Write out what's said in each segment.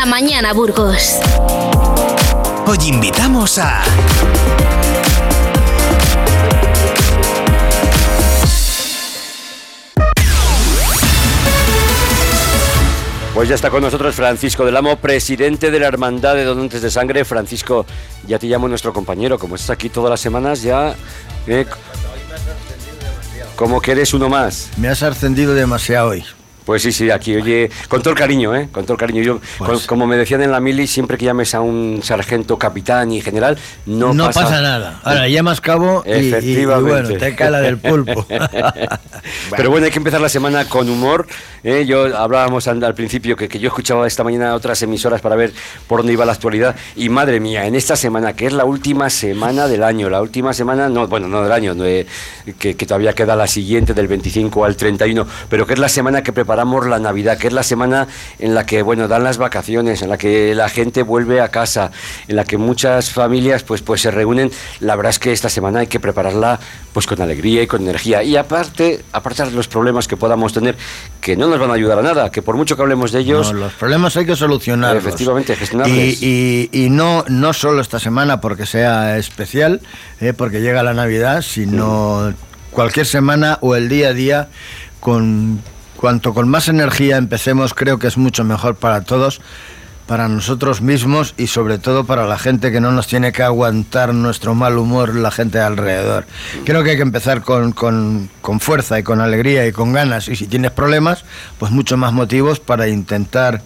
la mañana Burgos. Hoy invitamos a... Pues ya está con nosotros Francisco del Amo, presidente de la Hermandad de Donantes de Sangre. Francisco, ya te llamo nuestro compañero, como estás aquí todas las semanas, ya... Eh, como que eres uno más. Me has ascendido demasiado hoy. Pues sí, sí, aquí, oye, con todo el cariño, ¿eh? Con todo el cariño. Yo, Pues- como me decían en la mili, siempre que llames a un sargento, capitán y general, no, No, pasa, nada. Ahora llamas cabo y- y, y Efectivamente. bueno, te cala del pulpo. Pero bueno, hay que empezar la semana con humor. ¿eh? Yo hablábamos al, al principio que, que yo escuchaba esta mañana otras emisoras para ver por dónde iba la actualidad. Y madre mía, en esta semana, que es la última semana del año, la última semana, no, bueno, no del año, no, eh, que, que todavía queda la siguiente, del 25 al 31, pero que es la semana que preparamos la Navidad, que es la semana en la que, bueno, dan las vacaciones, en la que la gente vuelve a casa, en la que muchas familias, pues, pues se reúnen. La verdad es que esta semana hay que prepararla, pues, con alegría y con energía. Y aparte, aparte de los problemas que podamos tener, que no nos van a ayudar a nada, que por mucho que hablemos de ellos, No, los problemas hay que solucionarlos. Efectivamente, gestionarles. Y, y- y no, no solo esta semana porque sea especial, eh, porque llega la Navidad, sino cualquier semana o el día a día, con cuanto con más energía empecemos, creo que es mucho mejor para todos, para nosotros mismos y sobre todo para la gente que no nos tiene que aguantar nuestro mal humor, la gente de alrededor. Creo que hay que empezar con, con- con fuerza y con alegría y con ganas. Y si tienes problemas, pues mucho más motivos para intentar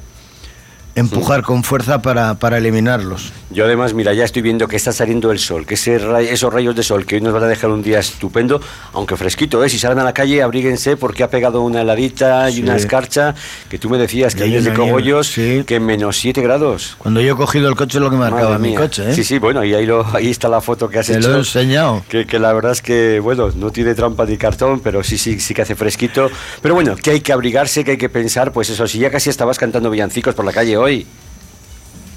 empujar con fuerza para, para eliminarlos. Yo además, mira, ya estoy viendo que está saliendo el sol, que ese ray- esos rayos de sol que hoy nos van a dejar un día estupendo, aunque fresquito, ¿eh? Si salen a la calle, abríguense porque ha pegado una heladita y Sí. una escarcha, que tú me decías que hay de cogollos, sí. que menos 7 grados. Cuando yo he cogido el coche es lo que marcaba mi coche. ¿eh? Sí, sí, bueno, y ahí, lo, ahí está la foto que has Te hecho. lo he enseñado. Que, que la verdad es que, bueno, no tiene trampa ni cartón, pero sí, sí, sí que hace fresquito. Pero bueno, que hay que abrigarse, que hay que pensar, pues eso, si ya casi estabas cantando villancicos por la calle hoy,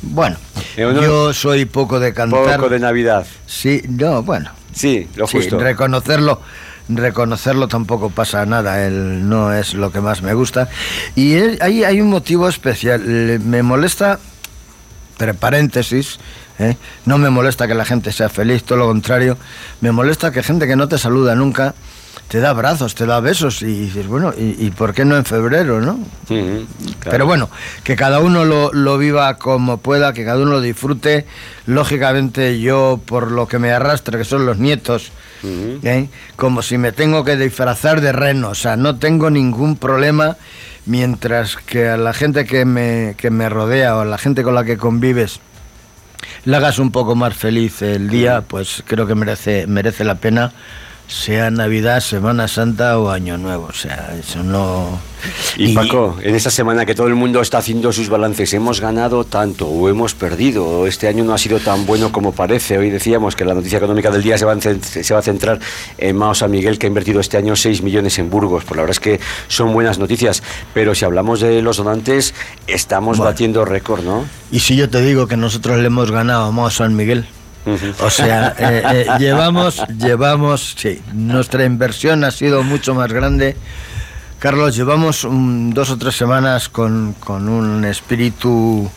Bueno, Eh, yo soy poco de cantar. poco de Navidad. Sí, no, bueno. Sí, lo Sí, justo. reconocerlo, reconocerlo tampoco pasa nada, él no es lo que más me gusta. Y él- ahí hay un motivo especial, me molesta, entre paréntesis, ¿eh? no me molesta que la gente sea feliz, todo lo contrario, me molesta que gente que no te saluda nunca te da abrazos, te da besos y dices, bueno, ¿y, y por qué no en febrero, no? Claro. Pero bueno, que cada uno lo, lo viva como pueda, que cada uno lo disfrute. Lógicamente yo, por lo que me arrastra, que son los nietos, ¿eh? como si me tengo que disfrazar de reno, o sea, no tengo ningún problema mientras que a la gente que me, que me rodea o a la gente con la que convives le hagas un poco más feliz el día, pues creo que merece, merece la pena, sea Navidad, Semana Santa o Año Nuevo, o sea, eso no... Y Paco, en esta semana que todo el mundo está haciendo sus balances, hemos ganado tanto o hemos perdido, este año no ha sido tan bueno como parece. Hoy decíamos que la noticia económica del día se va a, cent- se va a centrar en Mao San Miguel, que ha invertido este año 6 millones en Burgos. Pues la verdad es que son buenas noticias, pero si hablamos de los donantes, estamos Bueno. batiendo récord, ¿no? Y si yo te digo que nosotros le hemos ganado a Mao San Miguel, o sea, eh, eh, llevamos, llevamos, sí, nuestra inversión ha sido mucho más grande. Carlos, llevamos dos o tres semanas con, con un espíritu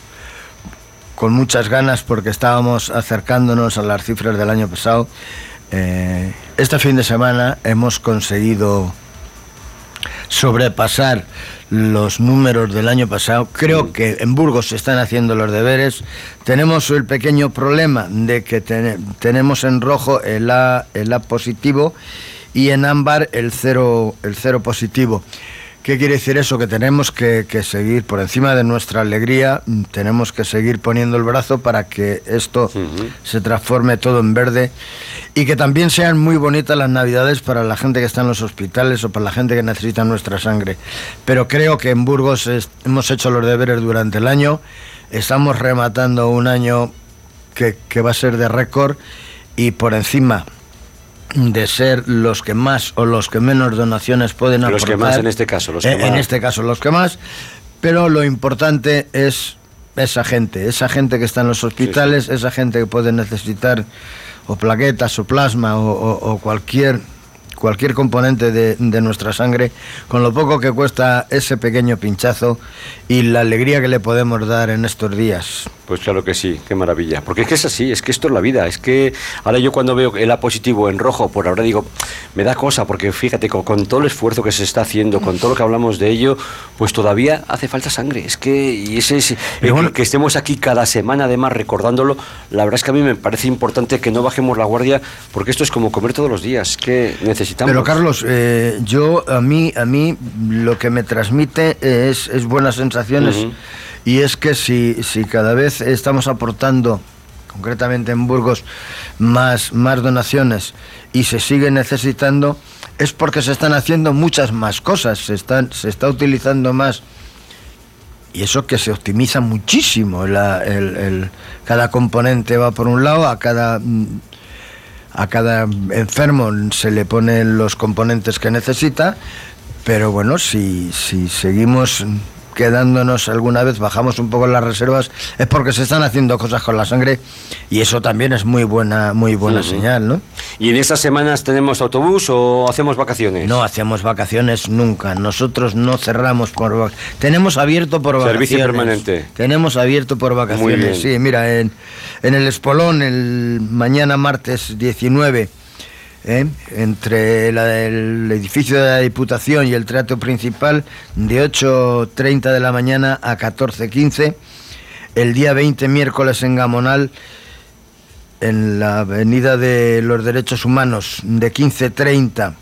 con muchas ganas porque estábamos acercándonos a las cifras del año pasado. Eh, este fin de semana hemos conseguido sobrepasar los números del año pasado. Creo que en Burgos se están haciendo los deberes. Tenemos el pequeño problema de que tene- tenemos en rojo el A, el A positivo y en ámbar el cero, el cero positivo. ¿Qué quiere decir eso? Que tenemos que, que seguir por encima de nuestra alegría, tenemos que seguir poniendo el brazo para que esto se transforme todo en verde y que también sean muy bonitas las navidades para la gente que está en los hospitales o para la gente que necesita nuestra sangre. Pero creo que en Burgos hemos hecho los deberes durante el año, estamos rematando un año que, que va a ser de récord y por encima de ser los que más o los que menos donaciones pueden Los que aportar. más en este caso, los que Eh, En más. este caso, los que más. Pero lo importante es esa gente, esa gente que está en los hospitales, esa gente que puede necesitar o plaquetas o plasma o, o- o cualquier cualquier componente de, de nuestra sangre, con lo poco que cuesta ese pequeño pinchazo y la alegría que le podemos dar en estos días. Pues claro que sí, qué maravilla. Porque es que es así, es que esto es la vida. Es que ahora yo cuando veo el A positivo en rojo, por ahora digo, me da cosa, porque fíjate, con, todo el esfuerzo que se está haciendo, con todo lo que hablamos de ello, pues todavía hace falta sangre. Es que, y ese es, bueno, que estemos aquí cada semana además recordándolo, la verdad es que a mí me parece importante que no bajemos la guardia, porque esto es como comer todos los días, que necesitamos. Pero Carlos, eh, yo, a mí, a mí, lo que me transmite es, es buenas sensaciones. Y es que si, si cada vez estamos aportando, concretamente en Burgos, más, más donaciones y se sigue necesitando, es porque se están haciendo muchas más cosas, se, están, se está utilizando más. Y eso que se optimiza muchísimo. La, el, cada componente va por un lado, a cada, a cada enfermo se le ponen los componentes que necesita, pero bueno, si, si seguimos quedándonos alguna vez, bajamos un poco las reservas, es porque se están haciendo cosas con la sangre y eso también es muy buena, muy buena señal, ¿no? ¿Y en estas semanas tenemos autobús o hacemos vacaciones? No hacemos vacaciones nunca. Nosotros no cerramos por tenemos abierto por vacaciones. Servicio permanente. Tenemos abierto por vacaciones. Sí, mira, en, en el Espolón el mañana martes 19 ¿eh? entre el edificio de la Diputación y el teatro principal de 8.30 de la mañana a 14.15. El día 20, miércoles, en Gamonal, en la Avenida de los Derechos Humanos, de 15.30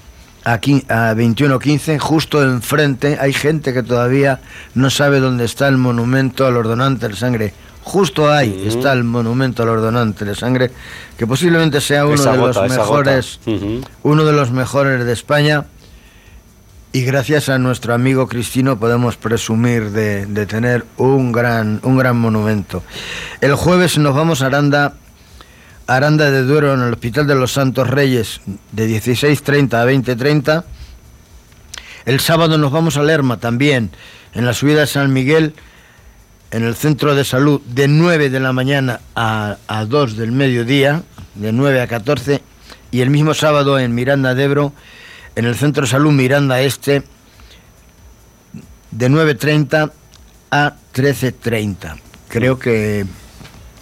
a, a 21.15, justo enfrente, hay gente que todavía no sabe dónde está el monumento a los donantes de sangre Justo ahí está el monumento al ordonante de sangre, que posiblemente sea uno de los mejores, uno de los mejores de España. Y gracias a nuestro amigo Cristino podemos presumir de, tener un gran, un gran monumento. El jueves nos vamos a Aranda, Aranda de Duero, en el Hospital de los Santos Reyes, de 16.30 a 20.30. El sábado nos vamos a Lerma también, en la subida de San Miguel, en el centro de salud de 9 de la mañana a, a 2 del mediodía, de 9 a 14, y el mismo sábado en Miranda de Ebro, en el centro de salud Miranda Este, de 9.30 a 13.30. Creo que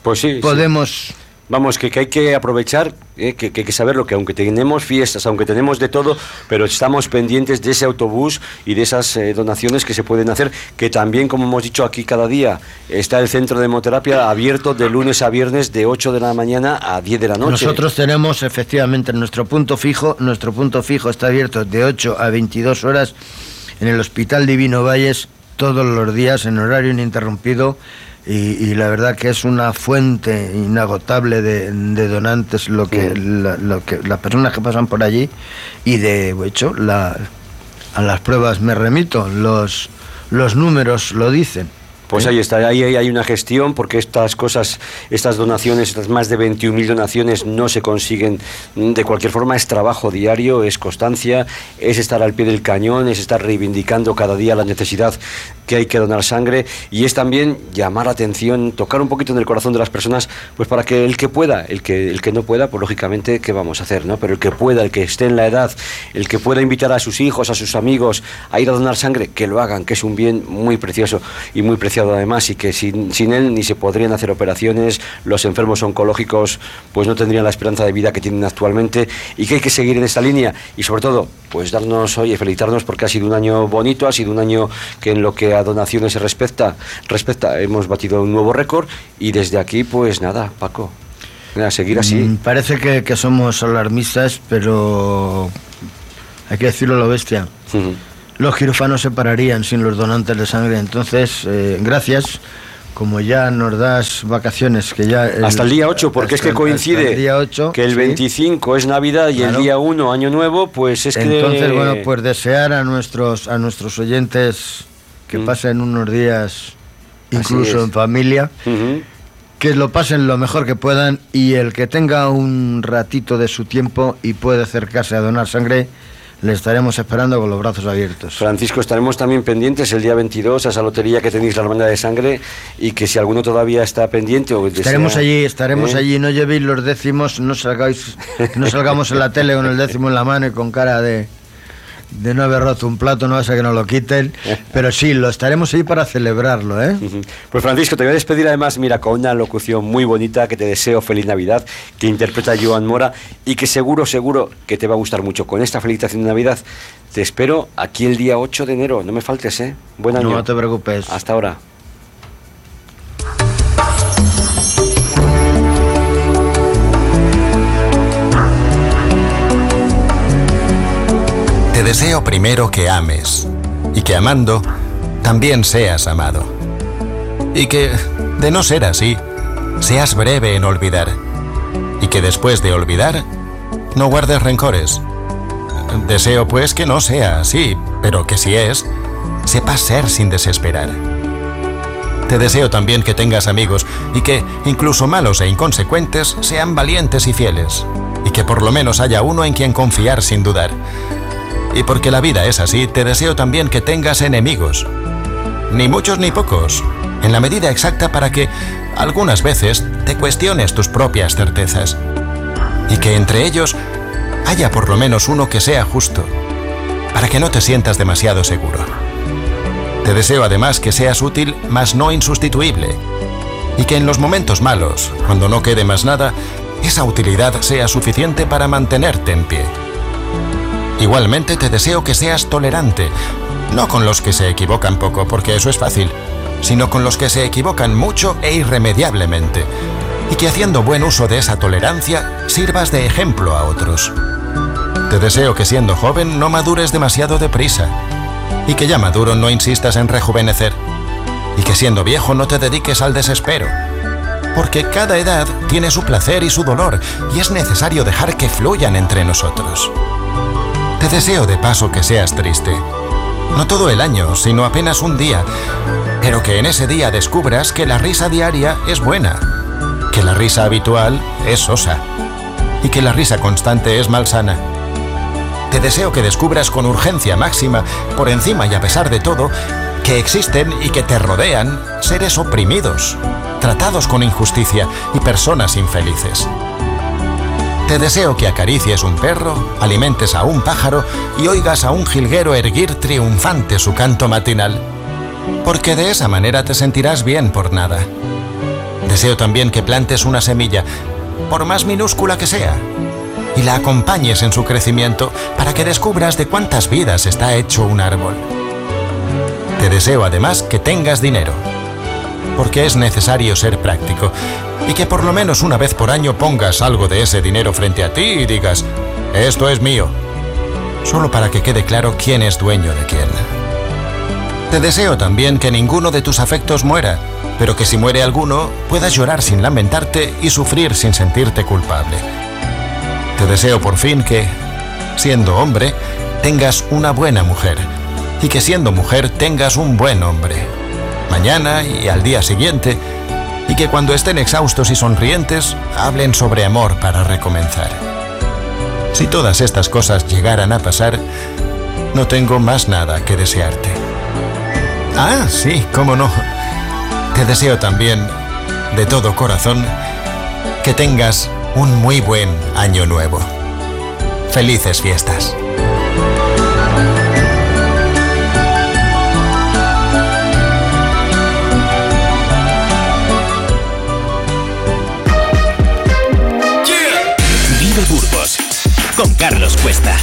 pues sí, podemos... Vamos, que, hay que aprovechar, eh, que, hay que saber lo que aunque tenemos fiestas, aunque tenemos de todo, pero estamos pendientes de ese autobús y de esas eh, donaciones que se pueden hacer, que también, como hemos dicho aquí cada día, está el centro de hemoterapia abierto de lunes a viernes de 8 de la mañana a 10 de la noche. Nosotros tenemos efectivamente nuestro punto fijo, nuestro punto fijo está abierto de 8 a 22 horas en el Hospital Divino Valles todos los días en horario ininterrumpido y, la verdad que es una fuente inagotable de, donantes lo que, lo que las personas que pasan por allí. Y de hecho la, a las pruebas me remito los los números lo dicen pues ahí está, ahí hay una gestión porque estas cosas, estas donaciones, estas más de 21.000 donaciones no se consiguen de cualquier forma, es trabajo diario, es constancia, es estar al pie del cañón, es estar reivindicando cada día la necesidad que hay que donar sangre y es también llamar la atención, tocar un poquito en el corazón de las personas, pues para que el que pueda, el que, el que no pueda, pues lógicamente, ¿qué vamos a hacer? ¿no? Pero el que pueda, el que esté en la edad, el que pueda invitar a sus hijos, a sus amigos a ir a donar sangre, que lo hagan, que es un bien muy precioso y muy preciado además y que sin, sin él ni se podrían hacer operaciones, los enfermos oncológicos pues no tendrían la esperanza de vida que tienen actualmente y que hay que seguir en esta línea y sobre todo pues darnos hoy, felicitarnos porque ha sido un año bonito, ha sido un año que en lo que a donaciones se respecta, respecta hemos batido un nuevo récord y desde aquí pues nada, Paco. A seguir así. Mm, parece que, somos alarmistas, pero hay que decirlo a lo bestia los quirófanos se pararían sin los donantes de sangre. Entonces, eh, gracias. Como ya nos das vacaciones, que ya... hasta el día 8, porque es que coincide día 8, que el 25 es Navidad y el día 1, Año Nuevo, pues es que... Entonces, bueno, pues desear a nuestros, a nuestros oyentes que mm. pasen unos días, incluso en familia, que lo pasen lo mejor que puedan y el que tenga un ratito de su tiempo y puede acercarse a donar sangre, le estaremos esperando con los brazos abiertos. Francisco, estaremos también pendientes el día 22 a esa lotería que tenéis la hermandad de sangre y que si alguno todavía está pendiente o estaremos allí, estaremos ¿eh? allí, no llevéis los décimos, no salgáis, no salgamos en la tele con el décimo en la mano y con cara de de no haber roto un plato, no va a ser que nos lo quiten, pero sí, lo estaremos ahí para celebrarlo, ¿eh? Pues Francisco, te voy a despedir además, mira, con una locución muy bonita que te deseo feliz Navidad, que interpreta Joan Mora y que seguro, seguro que te va a gustar mucho. Con esta felicitación de Navidad, te espero aquí el día 8 de enero, no me faltes, ¿eh? Buen año. No te preocupes. Hasta ahora. Deseo primero que ames y que amando también seas amado. Y que, de no ser así, seas breve en olvidar. Y que después de olvidar, no guardes rencores. Deseo pues que no sea así, pero que si es, sepas ser sin desesperar. Te deseo también que tengas amigos y que, incluso malos e inconsecuentes, sean valientes y fieles. Y que por lo menos haya uno en quien confiar sin dudar y porque la vida es así, te deseo también que tengas enemigos. Ni muchos ni pocos, en la medida exacta para que algunas veces te cuestiones tus propias certezas. Y que entre ellos haya por lo menos uno que sea justo, para que no te sientas demasiado seguro. Te deseo además que seas útil, mas no insustituible, y que en los momentos malos, cuando no quede más nada, esa utilidad sea suficiente para mantenerte en pie. Igualmente te deseo que seas tolerante, no con los que se equivocan poco, porque eso es fácil, sino con los que se equivocan mucho e irremediablemente, y que haciendo buen uso de esa tolerancia sirvas de ejemplo a otros. Te deseo que siendo joven no madures demasiado deprisa, y que ya maduro no insistas en rejuvenecer, y que siendo viejo no te dediques al desespero, porque cada edad tiene su placer y su dolor, y es necesario dejar que fluyan entre nosotros. Te deseo de paso que seas triste. No todo el año, sino apenas un día. Pero que en ese día descubras que la risa diaria es buena. Que la risa habitual es sosa. Y que la risa constante es malsana. Te deseo que descubras con urgencia máxima, por encima y a pesar de todo, que existen y que te rodean seres oprimidos, tratados con injusticia y personas infelices. Te deseo que acaricies un perro, alimentes a un pájaro y oigas a un jilguero erguir triunfante su canto matinal, porque de esa manera te sentirás bien por nada. Deseo también que plantes una semilla, por más minúscula que sea, y la acompañes en su crecimiento para que descubras de cuántas vidas está hecho un árbol. Te deseo además que tengas dinero, porque es necesario ser práctico y que por lo menos una vez por año pongas algo de ese dinero frente a ti y digas, esto es mío, solo para que quede claro quién es dueño de quién. Te deseo también que ninguno de tus afectos muera, pero que si muere alguno puedas llorar sin lamentarte y sufrir sin sentirte culpable. Te deseo por fin que, siendo hombre, tengas una buena mujer y que siendo mujer tengas un buen hombre. Mañana y al día siguiente, que cuando estén exhaustos y sonrientes hablen sobre amor para recomenzar. Si todas estas cosas llegaran a pasar, no tengo más nada que desearte. Ah, sí, cómo no. Te deseo también, de todo corazón, que tengas un muy buen año nuevo. Felices fiestas. Carlos Cuesta.